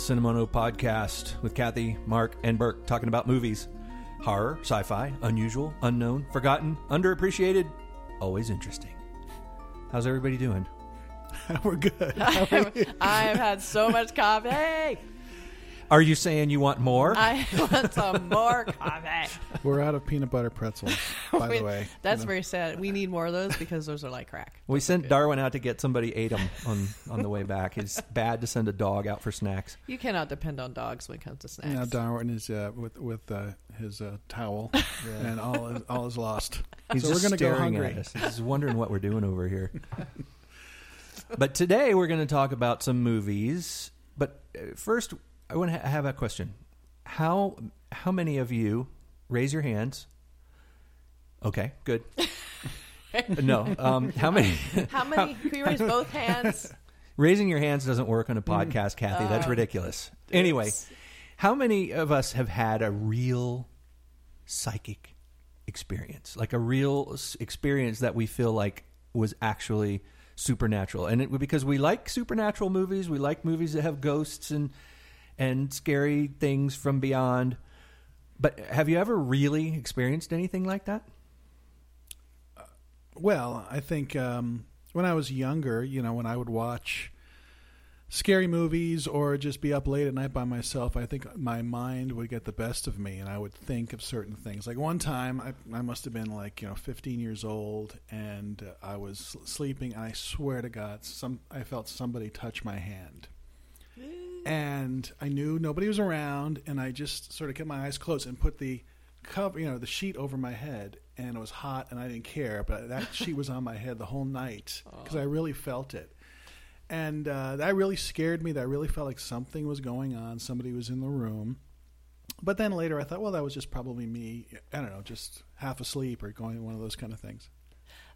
Cinemondo podcast with Kathy, Mark, and Burke talking about movies horror, sci fi, unusual, unknown, forgotten, underappreciated, always interesting. How's everybody doing? We're good. I've had so much coffee. Are you saying you want more? I want some more coffee. We're out of peanut butter pretzels, by the way. That's You know. very sad. We need more of those because those are like crack. we sent Darwin out to get somebody ate them on, on the way back. It's bad to send a dog out for snacks. You cannot depend on dogs when it comes to snacks. Now Darwin is uh, with with uh, his uh, towel, and all is, all is lost. He's so just we're gonna go staring hungry. at us. He's wondering what we're doing over here. but today we're going to talk about some movies. But uh, first, I want to have a question. How how many of you raise your hands? Okay, good. no, um, how many? How many? Can you raise both hands? Raising your hands doesn't work on a podcast, Kathy. That's Oh. ridiculous. Anyway, how many of us have had a real psychic experience, like a real experience that we feel like was actually supernatural? And it because we like supernatural movies, we like movies that have ghosts and and scary things from beyond. But have you ever really experienced anything like that? Well, I think um, when I was younger, you know, when I would watch scary movies or just be up late at night by myself, I think my mind would get the best of me, and I would think of certain things. Like one time, I, I must have been like you know 15 years old, and uh, I was sleeping, and I swear to God, some I felt somebody touch my hand. And I knew nobody was around, and I just sort of kept my eyes closed and put the cover, you know, the sheet over my head, and it was hot, and I didn't care, but that sheet was on my head the whole night because I really felt it, and uh, that really scared me. That I really felt like something was going on. Somebody was in the room. But then later, I thought, well, that was just probably me. I don't know, just half asleep or going one of those kind of things.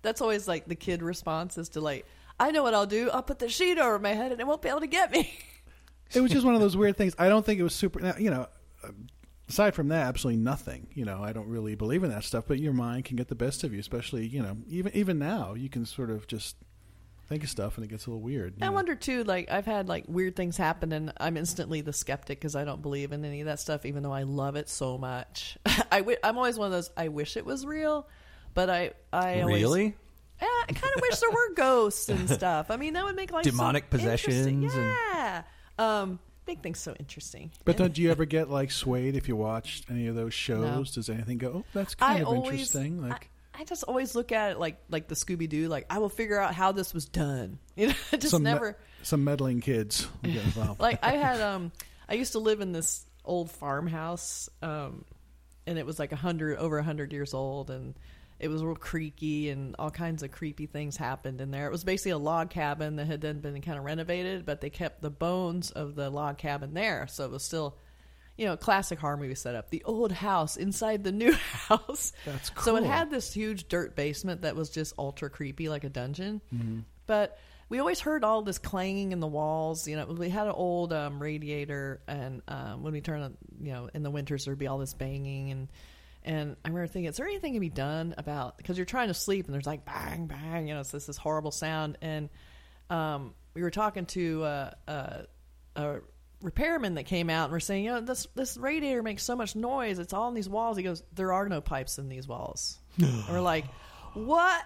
That's always like the kid response is to like, I know what I'll do. I'll put the sheet over my head and it won't be able to get me. it was just one of those weird things. I don't think it was super. You know, uh, aside from that, absolutely nothing. You know, I don't really believe in that stuff. But your mind can get the best of you, especially you know, even even now, you can sort of just think of stuff and it gets a little weird. I know. wonder too. Like I've had like weird things happen, and I'm instantly the skeptic because I don't believe in any of that stuff, even though I love it so much. I w- I'm always one of those. I wish it was real, but I I always, really? Yeah, I kind of wish there were ghosts and stuff. I mean, that would make life so Demonic interesting. possessions and- Yeah, um, make things so interesting. But don't you ever get like swayed if you watched any of those shows? Does anything go? Oh, that's kind I of always, interesting. Like, I, I just always look at it like like the Scooby Doo. Like I will figure out how this was done. You know, I just some me- never. some meddling kids get involved. like I had um I used to live in this old farmhouse um and it was like a hundred over a hundred years old and it was real creaky and all kinds of creepy things happened in there. It was basically a log cabin that had then been kind of renovated, but they kept the bones of the log cabin there, so it was still you know, classic horror movie setup. The old house inside the new house. That's cool. So it had this huge dirt basement that was just ultra creepy, like a dungeon. Mm-hmm. But we always heard all this clanging in the walls. You know, we had an old um, radiator, and um, when we turn on, you know, in the winters there'd be all this banging, and and I remember thinking, is there anything to be done about because you're trying to sleep and there's like bang bang, you know, it's this this horrible sound, and um, we were talking to uh, uh, a repairman that came out and we're saying, you know, this this radiator makes so much noise. It's all in these walls. He goes, there are no pipes in these walls. and we're like, what?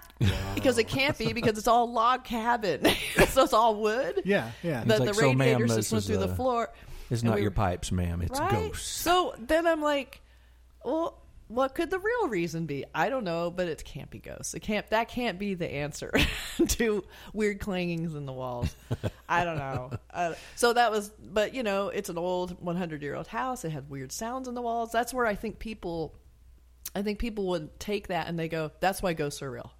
Because it can't be because it's all log cabin, so it's all wood. yeah, yeah. The, like, the "So, ma'am, radiators this just went is, through the uh, floor. It's And not we your pipes, ma'am. It's right? ghosts. So then I'm like, well, what could the real reason be? I don't know, but it can't be ghosts. It can't. That can't be the answer to weird clangings in the walls. I don't know. Uh, so that was, but you know, it's an old 100 year old house. It had weird sounds in the walls. That's where I think people, I think people would take that and they go, that's why ghosts are real.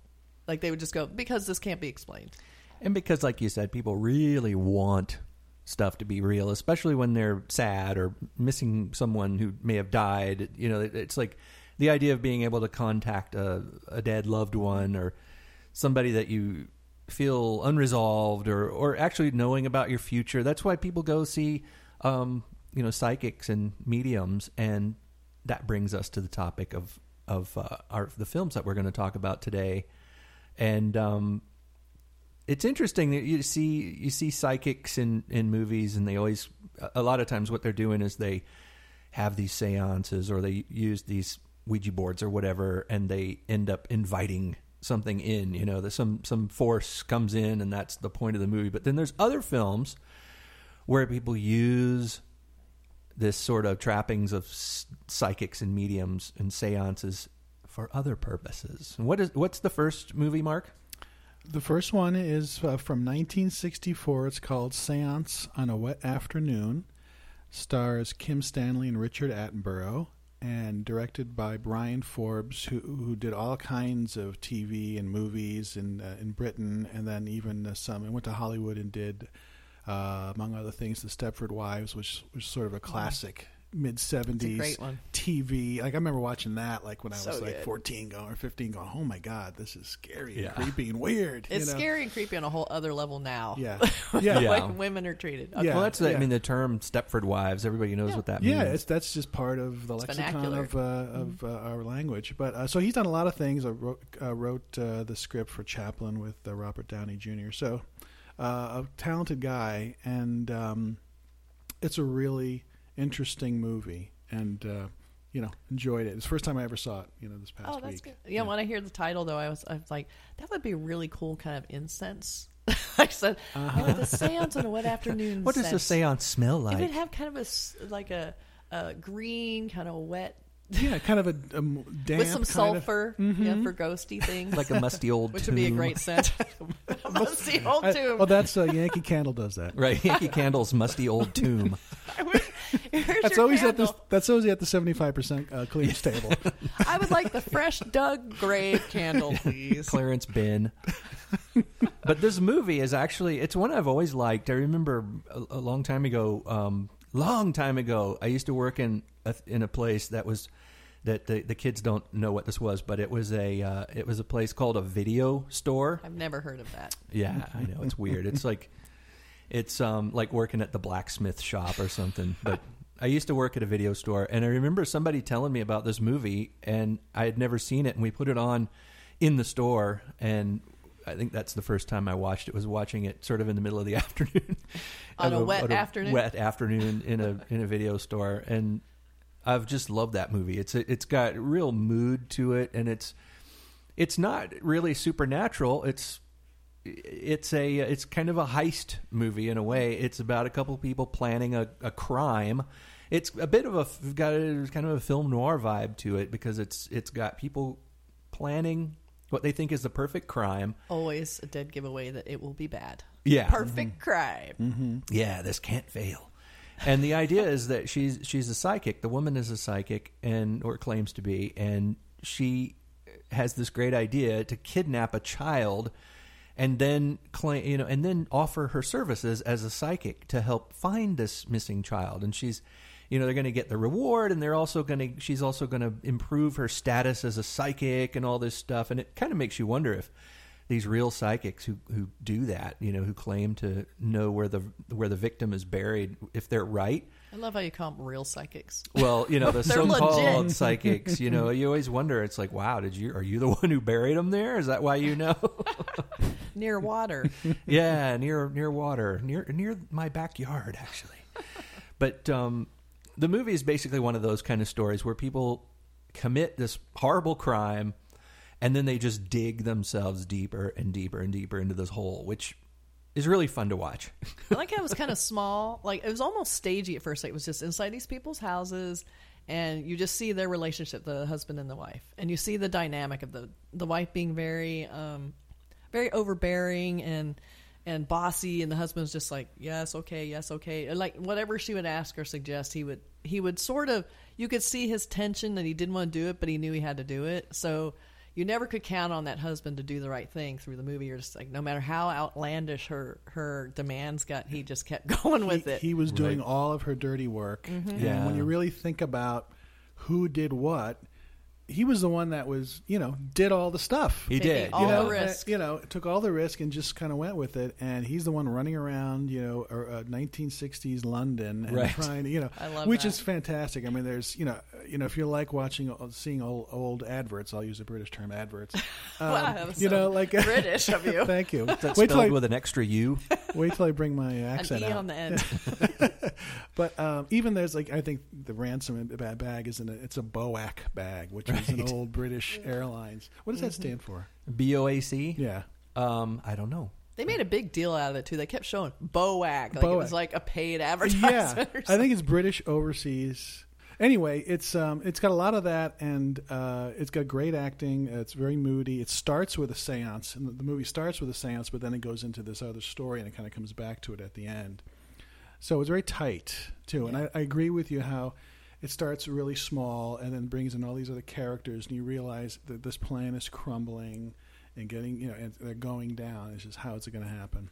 Like they would just go because this can't be explained. And because, like you said, people really want stuff to be real, especially when they're sad or missing someone who may have died. You know, it's like the idea of being able to contact a, a dead loved one or somebody that you feel unresolved or, or actually knowing about your future. That's why people go see, um, you know, psychics and mediums. And that brings us to the topic of, of uh, our, the films that we're going to talk about today. And um, it's interesting that you see you see psychics in in movies, and they always a lot of times what they're doing is they have these seances or they use these Ouija boards or whatever, and they end up inviting something in. You know, that some some force comes in, and that's the point of the movie. But then there's other films where people use this sort of trappings of psychics and mediums and seances for other purposes. And what is what's the first movie, Mark? The first one is uh, from 1964. It's called Seance on a Wet Afternoon. Stars Kim Stanley and Richard Attenborough, and directed by Bryan Forbes, who who did all kinds of TV and movies in uh, in Britain, and then even uh, some. And went to Hollywood and did, uh, among other things, The Stepford Wives, which was sort of a classic mid It's a 70s great. TV. Like I remember watching that, like when I So was like good. 14, going or 15, going, "Oh my god, this is scary Yeah. and creepy and weird." It's you know? scary and creepy on a whole other level now. Yeah, yeah, Yeah. like women are treated. Okay. Yeah. well, that's the, I mean the term Stepford Wives. Everybody knows Yeah. what that means. yeah. It's that's just part of the It's lexicon vernacular. of uh, of uh, our language. But uh, so he's done a lot of things. I wrote, uh, wrote uh, the script for Chaplin with uh, Robert Downey Jr. So uh, a talented guy, and um, it's a really interesting movie, and uh, you know enjoyed it. It's the first time I ever saw it. You know, this past Oh, that's week. good. Yeah, when I hear the title though, I was I was like, that would be a really cool kind of incense. I said, Uh-huh. I like the seance on a wet afternoon. what does the scent. seance smell It like? would have kind of a like a, a green kind of wet Yeah, kind of a damp with some kind of- sulfur, yeah, for ghosty things. like a musty old which would be a great scent. Musty old I- tomb. oh, that's uh, Yankee Candle does that. right. Yankee Candle's musty old tomb. Here's That's your always at the that's always at the seventy five percent uh, clearance table. I would like the fresh dug grave candle, please. clearance bin. but this movie is actually it's one I've always liked. I remember a, a long time ago, um, long time ago, I used to work in a, in a place that was that the, the kids don't know what this was, but it was a uh, it was a place called a video store. I've never heard of that. Yeah, I know it's weird. It's like it's um like working at the blacksmith shop or something. But I used to work at a video store, and I remember somebody telling me about this movie, and I had never seen it, and we put it on in the store, and I think that's the first time I watched it. Was watching it sort of in the middle of the afternoon, On Of a wet afternoon? wet afternoon in a in a video store, and I've just loved that movie. It's it's got real mood to it, and it's it's not really supernatural. It's it's a it's kind of a heist movie in a way. It's about a couple people planning a, a crime. It's a bit of a got a, kind of a film noir vibe to it because it's it's got people planning what they think is the perfect crime. Always a dead giveaway that it will be bad. Yeah, Perfect mm-hmm. crime. Mm-hmm. yeah, this can't fail. And the idea is that she's she's a psychic. The woman is a psychic, and or claims to be, and she has this great idea to kidnap a child, and then claim you know, and then offer her services as a psychic to help find this missing child. And she's, you know, they're going to get the reward, and they're also going to she's also going to improve her status as a psychic and all this stuff. And it kind of makes you wonder if these real psychics who who do that, you know, who claim to know where the where the victim is buried, if they're right. I love how you call them real psychics. Well, you know, the so-called legit. psychics, you know, you always wonder. It's like, wow, did you are you the one who buried them there? Is that why you know? Near water. yeah, near near water, near near my backyard, actually. But um, the movie is basically one of those kind of stories where people commit this horrible crime, and then they just dig themselves deeper and deeper and deeper into this hole, which is really fun to watch. I like how it was kind of small. Like it was almost stagey at first. Like, it was just inside these people's houses, and you just see their relationship, the husband and the wife, and you see the dynamic of the the wife being very, um, very overbearing and and bossy, and the husband's just like, yes, okay, yes, okay, and like whatever she would ask or suggest, he would he would sort of you could see his tension that he didn't want to do it, but he knew he had to do it, so. You never could count on that husband to do the right thing through the movie. You're just like, no matter how outlandish her her demands got, he just kept going with he, it. he was doing Right. all of her dirty work. Mm-hmm. And Yeah. when you really think about who did what, he was the one that was, you know, did all the stuff. He Taking did, all you know, the risk. uh, you know, took all the risk and just kind of went with it. And he's the one running around, you know, or, uh, 1960s London and Right. trying to, you know, I love which that. is fantastic. I mean, there's, you know, you know, if you like watching, seeing old, old adverts, I'll use a British term, adverts. Um, Wow, you so know, like British of you. thank you. That's Wait till, spelled I, with an extra U. wait till I bring my An accent E out. on the end. But um, even there's like I think the ransom ba- bag isn't a, it's a BOAC bag, which is an Right. old British Airlines. What does that Mm-hmm. stand for? B O A C. Yeah, Um, I don't know. They made a big deal out of it too. They kept showing BOAC, like it was BOAC. like a paid yeah. advertisement. or I think it's British overseas. Anyway, it's um, it's got a lot of that, and uh, it's got great acting. It's very moody. It starts with a séance, and the, the movie starts with a séance, but then it goes into this other story, and it kind of comes back to it at the end. So it's very tight too, and I, I agree with you how it starts really small and then brings in all these other characters, and you realize that this plan is crumbling and getting you know and they're going down. It's just how is it going to happen?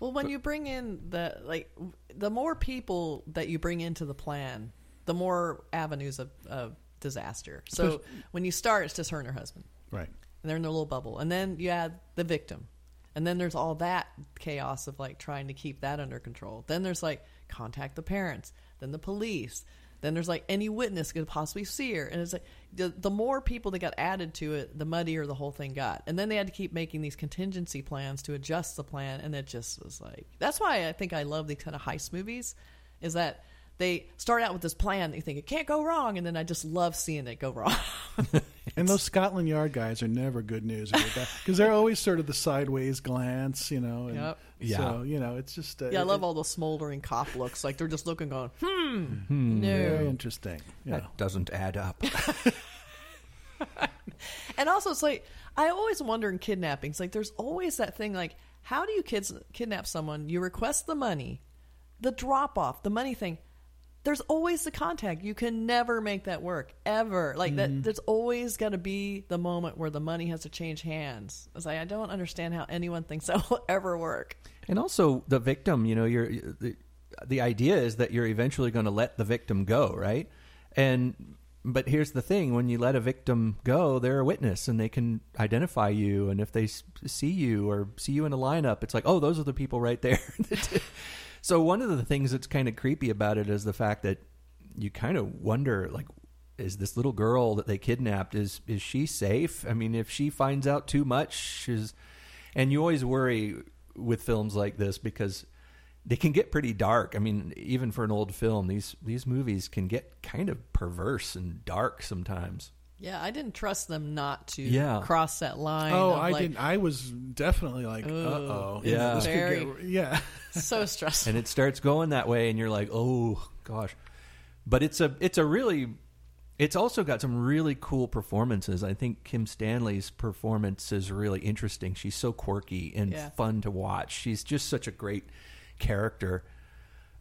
Well, when you bring in the like, the more people that you bring into the plan, the more avenues of, of disaster. So when you start, it's just her and her husband, Right. and they're in their little bubble, and then you add the victim, and then there's all that chaos of like trying to keep that under control. Then there's like contact the parents, then the police. Then there's like any witness could possibly see her, and it's like the the more people that got added to it, the muddier the whole thing got. And then they had to keep making these contingency plans to adjust the plan, and it just was like that's why I think I love these kind of heist movies, is that they start out with this plan, that you think it can't go wrong, and then I just love seeing it go wrong. And those Scotland Yard guys are never good news because they're always sort of the sideways glance, you know. And Yep. Yeah. So you know, it's just uh, yeah, I it- love all those smoldering cop looks, like they're just looking, going, hmm, Very no. interesting. You know. That doesn't add up. And also, it's like I always wonder in kidnappings, like there's always that thing, like how do you kids kidnap someone? You request the money, the drop off, the money thing. There's always the contact. You can never make that work ever. Like that. Mm. There's always got to be the moment where the money has to change hands. It's like I don't understand how anyone thinks that will ever work. And also the victim, you know, you're the, the idea is that you're eventually going to let the victim go, right? And but here's the thing: when you let a victim go, they're a witness and they can identify you. And if they see you or see you in a lineup, it's like, oh, those are the people right there. so one of the things that's kind of creepy about it is the fact that you kind of wonder, like, is this little girl that they kidnapped is is she safe? I mean, if she finds out too much, is and you always worry with films like this because they can get pretty dark. I mean, even for an old film, these these movies can get kind of perverse and dark sometimes. Yeah, I didn't trust them not to Yeah. cross that line. Oh, of, I like, didn't. I was definitely like, uh oh, Yeah. Very- yeah. So stressful. and it starts going that way and you're like oh gosh but it's a it's a really it's also got some really cool performances i think kim stanley's performance is really interesting she's so quirky and Yeah. fun to watch she's just such a great character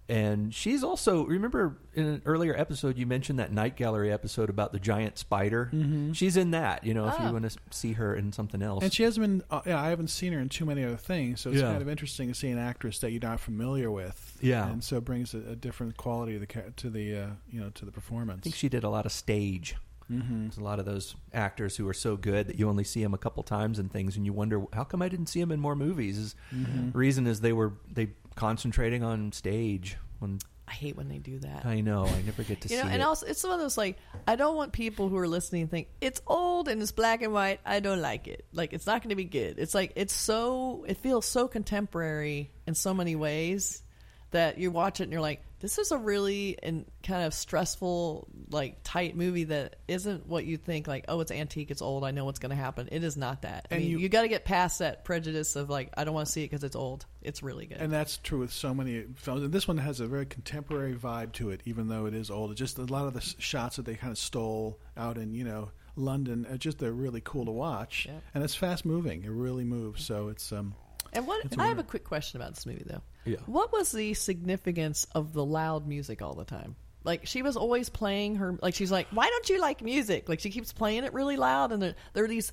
and she's also remember in an earlier episode you mentioned that night gallery episode about the giant spider she's in that you know if Oh. you want to see her in something else And she hasn't been. Uh, yeah, I haven't seen her in too many other things, so it's Yeah. kind of interesting to see an actress that you're not familiar with. Yeah. and so it brings a, a different quality to the to the uh, you know to the performance. i think she did a lot of stage mm-hmm. There's a lot of those actors who are so good that you only see them a couple times and things, and you wonder how come I didn't see them in more movies. Mm-hmm. reason is they were they concentrating on stage. On I hate when they do that. I know I never get to you see know, and it. also it's one of those like I don't want people who are listening to think it's old and it's black and white. I don't like it. Like it's not going to be good. It's like it's so it feels so contemporary in so many ways that you watch it and you're like, this is a really and kind of stressful, like tight movie that isn't what you think. Like, oh, it's antique, it's old. I know what's going to happen. It is not that. I And mean, you- you, got to get past that prejudice of like, I don't want to see it because it's old. It's really good. And that's true with so many films. And this one has a very contemporary vibe to it, even though it is old. It's just a lot of the shots that they kind of stole out in, you know, London. Are just they're really cool to watch, Yep. and it's fast moving. It really moves. So it's um, And what It's I have a quick question about this movie though. Yeah. What was the significance of the loud music all the time? Like she was always playing her like she's like, Why don't you like music? Like she keeps playing it really loud and there there are these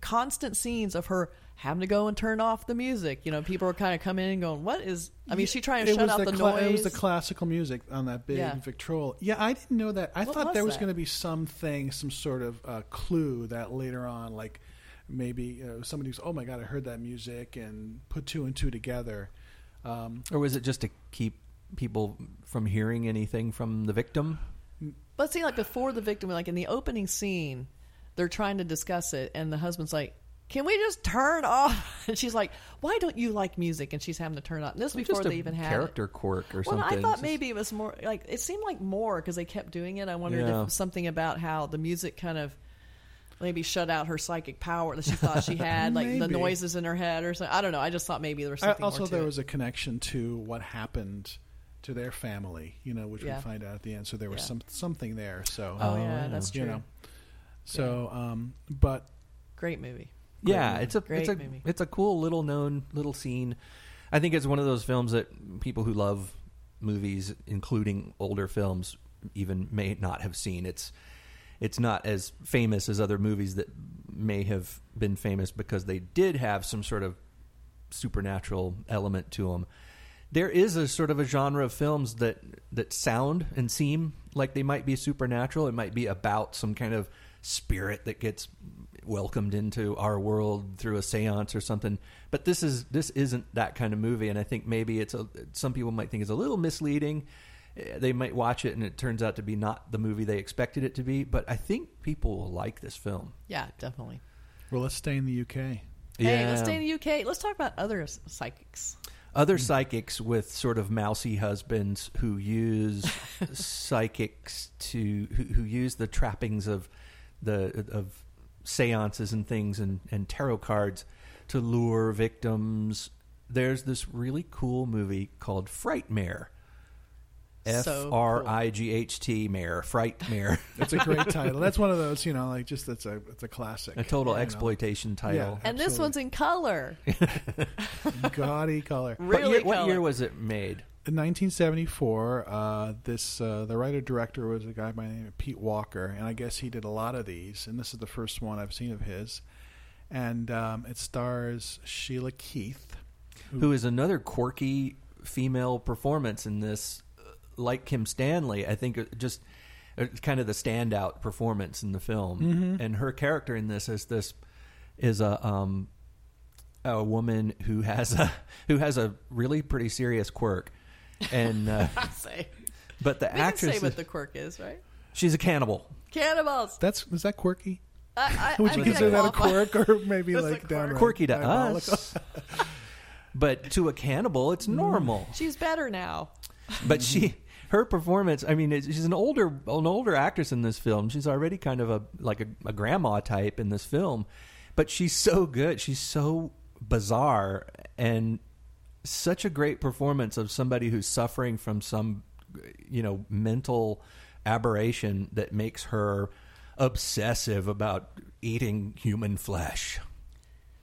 constant scenes of her having to go and turn off the music. You know, people are kind of coming in and going, What is I mean, is she trying to it shut was out the the, cla- noise. It was the classical music on that big Yeah. Victrola. Yeah, I didn't know that. I What thought was there was going to be something, some sort of uh, clue that later on, like maybe uh, somebody was, oh my god, I heard that music and put two and two together. Um, or was it just to keep people from hearing anything from the victim. But see, like before the victim, like in the opening scene, they're trying to discuss it, and the husband's like, "Can we just turn off?" And she's like, "Why don't you like music?" And she's having to turn off. And this was before they even had character it. quirk or Well, something. I thought Just- maybe it was more like it seemed like more because they kept doing it. I wondered Yeah. if something about how the music kind of maybe shut out her psychic power that she thought she had, like the noises in her head or something. I don't know. I just thought maybe there was I- something also, more to there it. was a connection to what happened to their family, you know, which Yeah. we find out at the end. So there was Yeah. some something there. So, Oh, Oh, yeah, yeah. that's true. you know, so um, but Great movie. yeah, movie. it's a Great it's a movie. it's a cool little known little scene. I think it's one of those films that people who love movies, including older films, even may not have seen. It's it's not as famous as other movies that may have been famous because they did have some sort of supernatural element to them. There is a sort of a genre of films that that sound and seem like they might be supernatural. It might be about some kind of spirit that gets welcomed into our world through a séance or something. But this is this isn't that kind of movie, and I think maybe it's a some people might think it's a little misleading. They might watch it and it turns out to be not the movie they expected it to be. But I think people will like this film. Yeah, definitely. well, let's stay in the UK. Hey, let's stay in the UK. Let's talk about other psychics. other psychics with sort of mousy husbands who use psychics to who, who use the trappings of the of seances and things and, and tarot cards to lure victims. There's this really cool movie called Frightmare. F So cool. R I G H T mare, Frightmare. It's a great title. That's one of those, you know, like just that's a it's a classic, a total you know. exploitation title. Yeah. And this one's in color. gaudy color. What Really year, what color. year was it made? In 1974, uh, this uh, the writer director was a guy by the name of Pete Walker, and I guess he did a lot of these. And this is the first one I've seen of his. And um, it stars Sheila Keith, who is another quirky female performance in this, like Kim Stanley. I think it just uh, kind of the standout performance in the film, Mm-hmm. and her character in this is this is a um a woman who has a who has a really pretty serious quirk, and uh, say. but the We can actress say what is- the quirk is, right? she's a cannibal. Cannibals. That's is that quirky? I, I, Would you I consider that a quirk or maybe That's like quirk. downright Quirky to us, but to a cannibal, it's normal. She's better now. but she her performance i mean she's an older an older actress in this film. She's already kind of a like a, a grandma type in this film but she's so good. She's so bizarre and such a great performance of somebody who's suffering from some you know mental aberration that makes her obsessive about eating human flesh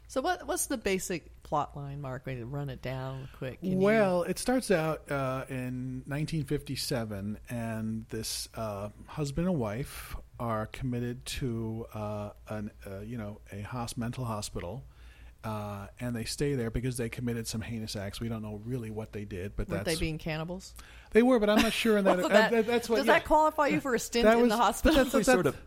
So what? What's the basic plot line, Mark? We need to run it down quick. Can you- Well, it starts out uh, in 1957, and this uh, husband and wife are committed to uh, an uh, you know a hos- mental hospital, uh, and they stay there because they committed some heinous acts. We don't know really what they did, but weren't that's they being cannibals? they were. But I'm not sure. In that, Well, uh, that- that- that's what. does yeah. that qualify you for a stint That in was- the hospital? we That's- sort of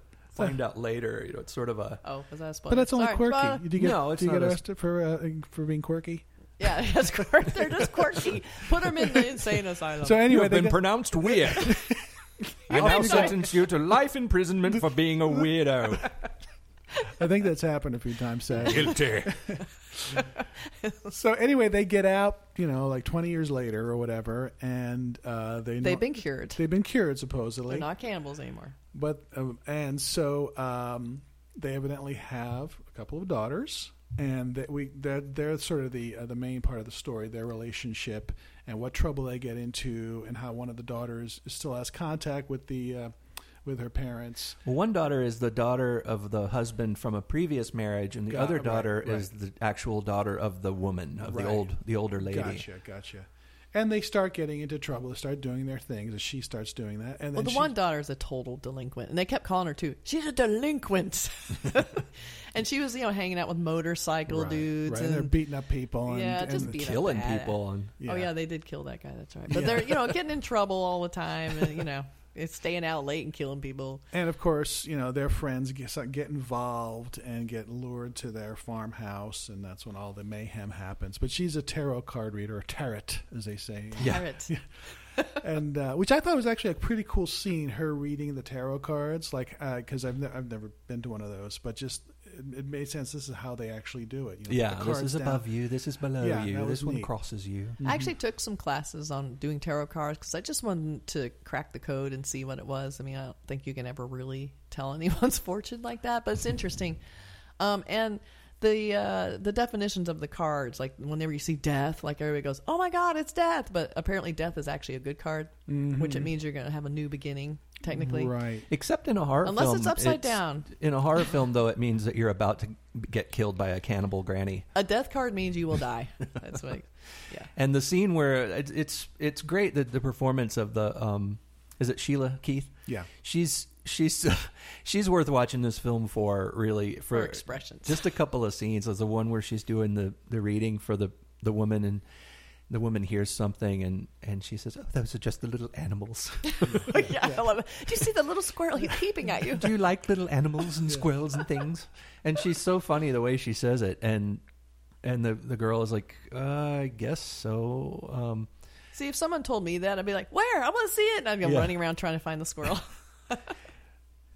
find out later you know it's sort of a oh, was that a spoiler? But that's only Sorry. quirky. Well, do you get, No, it's do you not get a- arrested for uh, for being quirky? yeah, that's quirky. They're just quirky. Put them in the insane asylum. So you anyway, have they been get- pronounced weird. I now sentence you to life imprisonment for being a weirdo. I think that's happened a few times. Sad. Guilty. so anyway, they get out, you know, like 20 years later or whatever, and uh, they they've been cured. they've been cured supposedly. They're not cannibals anymore. But um, and so um, they evidently have a couple of daughters, and that we they're, they're sort of the uh, the main part of the story, their relationship and what trouble they get into, and how one of the daughters still has contact with the uh, with her parents. Well, one daughter is the daughter of the husband from a previous marriage, and the Got- other daughter right. is the actual daughter of the woman of Right. the old the older lady. Gotcha, gotcha. And they start getting into trouble. They start doing their things, and she starts doing that. And then Well, the she- one daughter is a total delinquent, and they kept calling her too. She's a delinquent, and she was, you know, hanging out with motorcycle right, dudes, right, and they're beating up people. And, Yeah, just and- beat Killing bad. people and oh yeah, they did kill that guy. That's right. But Yeah. they're, you know, getting in trouble all the time, and you know, it's staying out late and killing people. And of course, you know, their friends get, get involved and get lured to their farmhouse, and that's when all the mayhem happens. But she's a tarot card reader, a tarot, as they say. Yeah. And uh, which I thought was actually a pretty cool scene. Her reading the tarot cards, like because I've ne- I've never been to one of those, but just it, it made sense. This is how they actually do it. You know, Yeah, this is down. above you. This is below Yeah, you. that was This one neat. crosses you. I actually took some classes on doing tarot cards because I just wanted to crack the code and see what it was. I mean, I don't think you can ever really tell anyone's fortune like that, but it's interesting. Um, and the uh, the definitions of the cards, like whenever you see death, like everybody goes, "Oh my God, it's death!" But apparently, death is actually a good card, which it means you're going to have a new beginning, technically, right? Except in a horror unless film, it's upside down. In a horror film, though, it means that you're about to get killed by a cannibal granny. A death card means you will die. That's what. Yeah. And the scene where it's it's, it's great that the performance of the um, is it Sheila Keith? Yeah. She's she's she's worth watching this film for really for For expressions. Just a couple of scenes. There's the one where she's doing the the reading for the the woman and. The woman hears something and, and she says, "Oh, those are just the little animals. yeah, I love it. Do you see the little squirrel? He's peeping at you. Do you like little animals and squirrels and things?" And she's so funny the way she says it, and and the the girl is like, uh, "I guess so." Um, See, if someone told me that, I'd be like, "Where? I want to see it." And I'd go Yeah. running around trying to find the squirrel.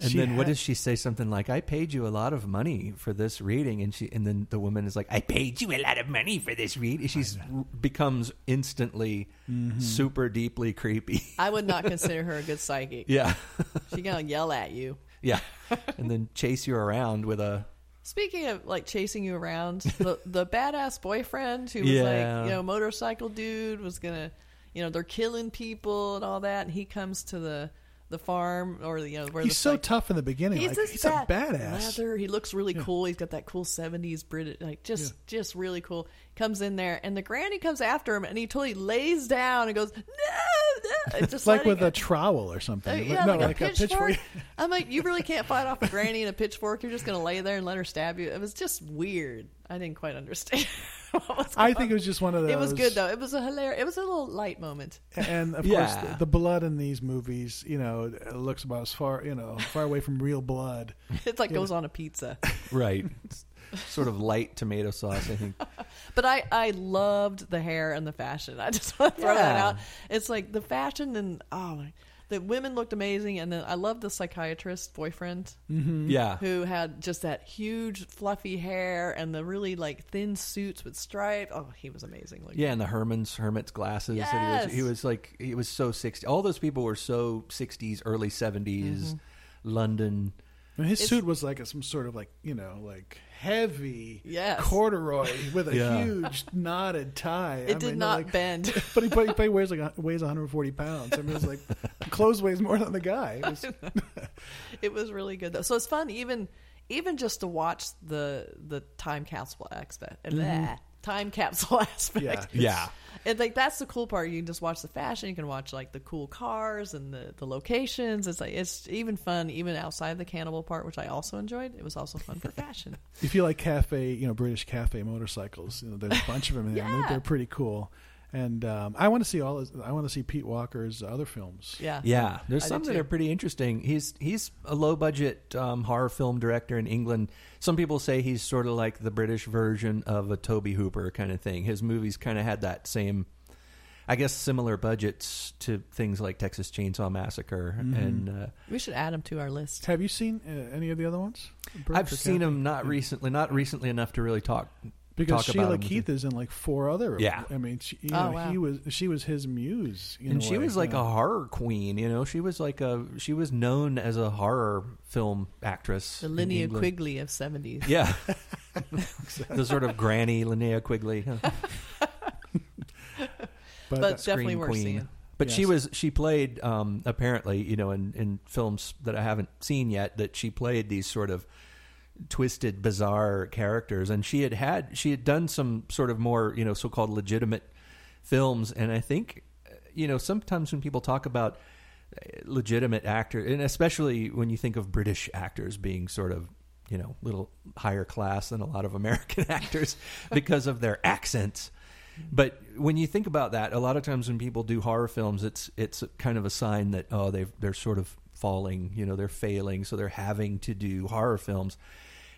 And She then what does she say? Something like, "I paid you a lot of money for this reading," and she, and then the woman is like, "I paid you a lot of money for this reading." She's becomes instantly Mm-hmm. super deeply creepy. I would not consider her a good psychic. yeah, She's gonna yell at you. yeah, and then chase you around with a Speaking of like chasing you around, the the badass boyfriend who was Yeah. like, you know, motorcycle dude was gonna, you know, they're killing people and all that, and he comes to the the farm or you know where He's the so like, tough in the beginning. He's, like, he's a badass. Leather. He looks really cool. He's got that cool seventies British, like just just really cool. Comes in there, and the granny comes after him, and he totally lays down and goes, "No, no!" It's just like with a trowel or uh, something. yeah, no, like, a, pitchfork. pitchfork. I'm like, you really can't fight off a granny and a pitchfork. You're just gonna lay there and let her stab you. It was just weird. I didn't quite understand. what was I going think it was just one of those. It was good though. It was a hilarious. It was a little light moment. And of Yeah. course, the, the blood in these movies, you know, it looks about as far, you know, far away from real blood. It's like goes on a pizza. right, sort of light tomato sauce. I think. But I, I loved the hair and the fashion. I just want to throw that out. It's like the fashion and oh my, the women looked amazing, and then I loved the psychiatrist boyfriend mm-hmm. Yeah, who had just that huge fluffy hair and the really like thin suits with stripes. Oh, he was amazing. Looking. Yeah, and the Herman's Hermit's glasses. that he Yes. was he was like he was so sixty. All those people were so sixties, early 70s mm-hmm. London. And his It's- suit was like a, some sort of like, you know, like heavy Yes. corduroy with a Yeah. huge knotted tie. It did not like, bend. But he, but he, he weighs like weighs 140 pounds. I mean, it was like clothes weighs more than the guy. It was, it was really good though. So it's fun even even just to watch the the time capsule aspect. Mm-hmm. Bleh. Time capsule aspect. Yeah. Yeah. And like that's the cool part. You can just watch the fashion. You can watch like the cool cars and the, the locations. It's like it's even fun even outside the cannibal part, which I also enjoyed. It was also fun for fashion. if you like cafe, you know, British cafe motorcycles, you know, there's a bunch of them in there. and Yeah. they're, they're pretty cool. And um, I want to see all. His, I want to see Pete Walker's other films. Yeah. Yeah, there's I some that are pretty interesting. He's he's a low budget um, horror film director in England. Some people say he's sort of like the British version of a Tobe Hooper kind of thing. His movies kind of had that same, I guess, similar budgets to things like Texas Chainsaw Massacre. Mm-hmm. And uh, We should add him to our list. Have you seen uh, any of the other ones? Birds I've seen Cafe? him not recently, not recently enough to really talk. Because talk Sheila him. Keith is in like four other. Yeah. I mean, she, you Oh, know, wow. he was she was his muse, in and a she way, was like you a horror queen, you know. She was like a she was known as a horror film actress. The Linnea Quigley of seventies. Yeah. the sort of granny Linnea Quigley. but, But definitely worth queen. seeing. But she was she played um, apparently you know in, in films that I haven't seen yet that she played these sort of twisted bizarre characters. And she had had she had done some sort of more you know so-called legitimate films. And I think uh, you know sometimes when people talk about uh, legitimate actor and especially when you think of British actors being sort of you know little higher class than a lot of American actors because of their accents. But when you think about that, a lot of times when people do horror films, it's it's kind of a sign that oh they they're sort of falling, you know, they're failing, so they're having to do horror films.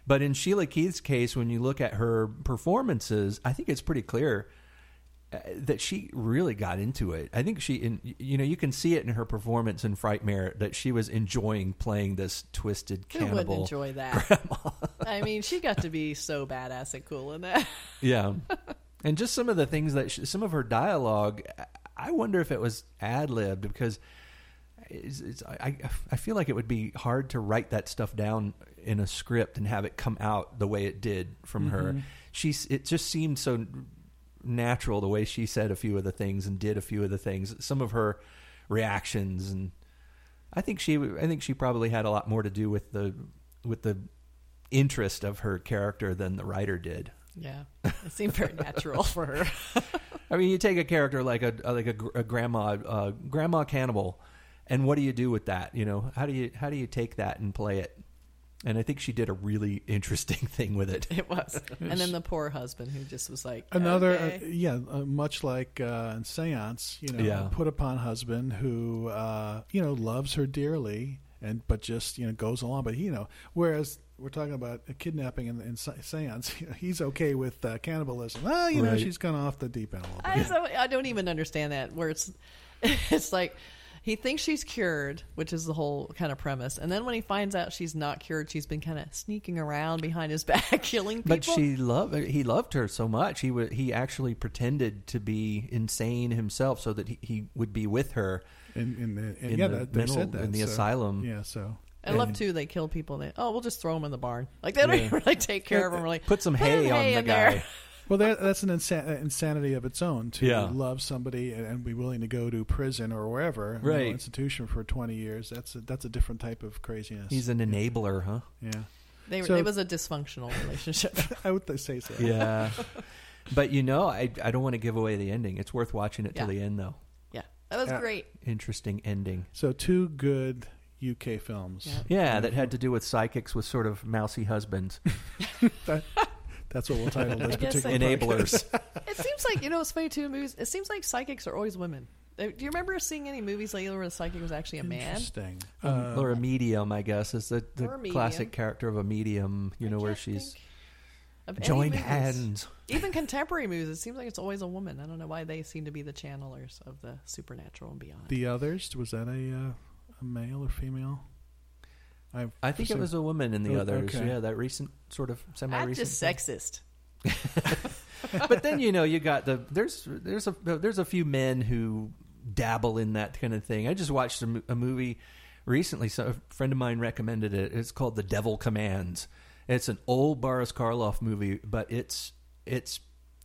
But in Sheila Keith's case, when you look at her performances, I think it's pretty clear. uh, that she really got into it. I think she, in, you know, you can see it in her performance in Frightmare that she was enjoying playing this twisted Who wouldn't enjoy that? Grandma. I mean, she got to be so badass and cool in that. Yeah, and just some of the things that she, some of her dialogue. I wonder if it was ad libbed because it's, it's, I I feel like it would be hard to write that stuff down in a script and have it come out the way it did from her. She's it just seemed so natural the way she said a few of the things and did a few of the things. Some of her reactions and I think she I think she probably had a lot more to do with the with the interest of her character than the writer did. Yeah, it seemed very natural for her. I mean, you take a character like a like a, a grandma uh, grandma cannibal, and what do you do with that? You know, how do you how do you take that and play it? And I think she did a really interesting thing with it. It was, and then the poor husband who just was like Another, okay. uh, yeah, uh, much like uh, in Seance, you know, Yeah. put upon husband who, uh, you know, loves her dearly, and but just you know goes along. But you know, whereas we're talking about a kidnapping in, in Seance, you know, he's okay with uh, cannibalism. Well, you know, Right. she's gone off the deep end a little bit. I, so, I don't even understand that. Where it's, it's like he thinks she's cured, which is the whole kind of premise, and then when he finds out she's not cured, she's been kind of sneaking around behind his back, killing people. But she loved he loved her so much. He would he actually pretended to be insane himself so that he, he would be with her. in, in, the, in, in yeah, the they mental- said that in the so- asylum. Yeah, so I love and- too. They kill people. And they oh, we'll just throw them in the barn. Like they don't Yeah. even really take care of them. Really Put some Put hay hay on the guy. Well, that, that's an insa- uh, insanity of its own to Yeah. love somebody and, and be willing to go to prison or wherever, you know, institution for twenty years. That's a, that's a different type of craziness. He's an enabler, huh? yeah, They were, So- it was a dysfunctional relationship. I would say so. Yeah. but you know, I I don't want to give away the ending. It's worth watching it till the end, though. yeah, that was Yeah. great. Interesting ending. So two good UK films. Yeah. Yeah, that had to do with psychics with sort of mousy husbands, That, that's what we'll title this particular so. enablers. It seems like you know it's funny too. in Movies. It seems like psychics are always women. Uh, Do you remember seeing any movies lately where the psychic was actually a man? Interesting. Um, Uh, or a medium, I guess, is the, the Or a medium. classic character of a medium. You know, where she's think of any joined hands. Even contemporary movies, it seems like it's always a woman. I don't know why they seem to be the channelers of the supernatural and beyond. the others was that a uh, a male or female? I've I think it was a woman in the Oh, others. okay. Yeah, that recent sort of semi-recent. just sexist. but then you know you got the there's there's a there's a few men who dabble in that kind of thing. I just watched a, a movie recently. So a friend of mine recommended it. It's called The Devil Commands. It's an old Boris Karloff movie, but it's it's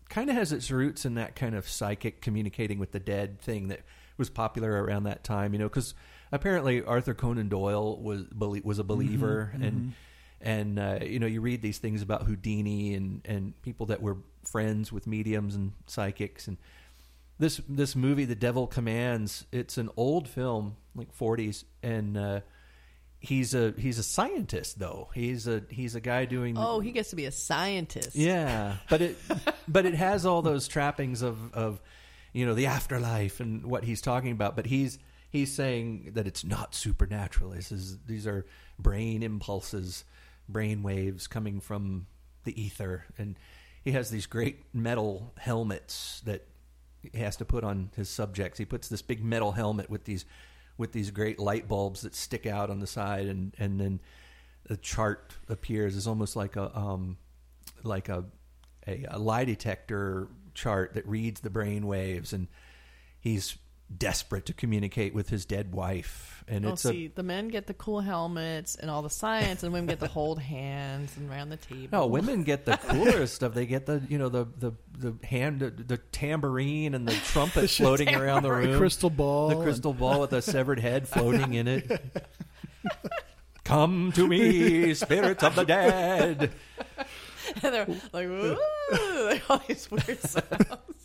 kind of has its roots in that kind of psychic communicating with the dead thing that was popular around that time. You know, because apparently Arthur Conan Doyle was was a believer and and uh, you know you read these things about Houdini and and people that were friends with mediums and psychics and this this movie The Devil Commands it's an old film like 40s and uh, he's a he's a scientist though he's a he's a guy doing Oh, he gets to be a scientist. yeah, but it but it has all those trappings of of you know the afterlife and what he's talking about. But he's he's saying that it's not supernatural. This is these are brain impulses, brain waves coming from the ether, and he has these great metal helmets that he has to put on his subjects. He puts this big metal helmet with these with these great light bulbs that stick out on the side, and and then a chart appears. It's almost like a um, like a, a a lie detector chart that reads the brain waves, and he's desperate to communicate with his dead wife. And Oh, it's see, the men get the cool helmets and all the science, and women get to hold hands and around the table. no women get the cooler stuff. They get the you know the the the hand the tambourine and the trumpet floating around the room, The room. crystal ball. the crystal ball with a severed head floating in it. Come to me, spirits of the dead. and they're like, "Ooh," like all these weird sounds.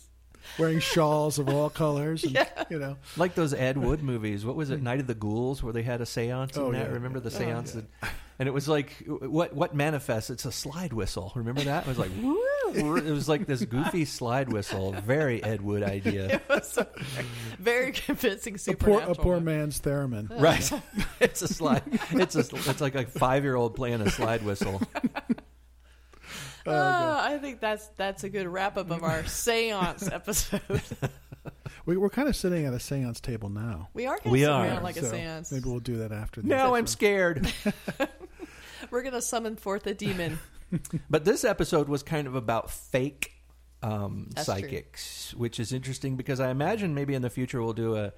Wearing shawls of all colors. And, You know, Like those Ed Wood movies. What was it, Night of the Ghouls, where they had a seance Oh, in that? yeah. Remember the Oh, seance? yeah. and it was like, what what manifests? It's a slide whistle. Remember that? It was like, woo! It was like this goofy slide whistle. Very Ed Wood idea. It was so very convincing a poor, supernatural. a poor man's theremin. Right. It's a slide. It's a. It's like a five year old playing a slide whistle. Ah, I think that's that's a good wrap up of our seance episode. We, we're kind of sitting at a seance table now. We are. We sit are. around like a seance. Maybe we'll do that after. this. Now I'm scared. We're gonna summon forth a demon. But this episode was kind of about fake um, That's true. psychics, which is interesting because I imagine maybe in the future we'll do a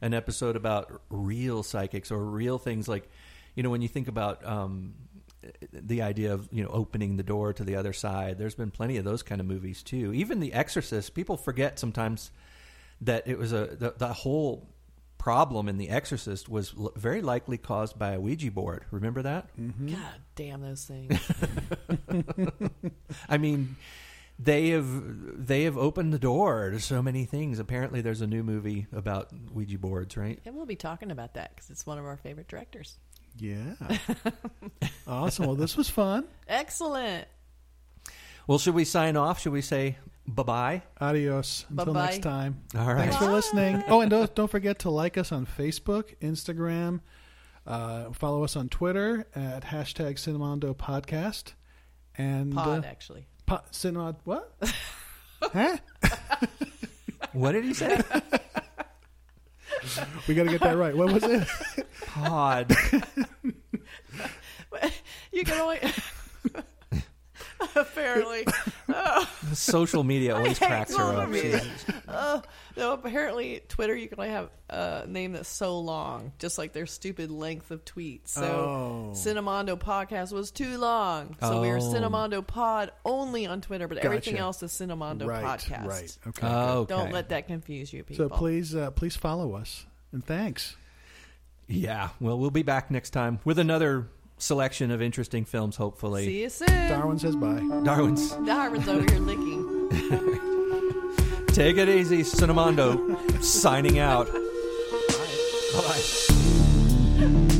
an episode about real psychics or real things like, you know, when you think about um, the idea of you know opening the door to the other side. There's been plenty of those kind of movies too. Even The Exorcist. People forget sometimes that it was a the, the whole problem in The Exorcist was l- very likely caused by a Ouija board. Remember that? Mm-hmm. God damn those things. I mean, they have they have opened the door to so many things. Apparently, there's a new movie about Ouija boards, right? and we'll be talking about that because it's one of our favorite directors. Yeah. awesome. Well, this was fun. Excellent. Well, should we sign off? Should we say bye bye? Adios. Until Bye-bye. next time. All right. Thanks for listening. Oh, and don't, don't forget to like us on Facebook, Instagram. Uh, follow us on Twitter at hashtag Cinemondo Podcast. And Pod, uh, actually. po- Cinemond what? huh? What did he say? We got to get that right. What was it? Pod. You can only. Apparently. Oh, Social media always cracks her up. media. Oh, no, apparently, Twitter, you can only have a name that's so long, just like their stupid length of tweets. So, Oh. Cinemondo Podcast was too long. So, we are Oh. Cinemondo Pod only on Twitter, but everything else is Cinemondo right. Podcast. Right. Okay. Oh, okay. Don't let that confuse you, people. So please, uh, please follow us. And thanks. Yeah. Well, we'll be back next time with another selection of interesting films. Hopefully, See you soon. Darwin says bye. Darwin's. Darwin's over here licking. Take it easy, Cinemondo. signing out. Bye.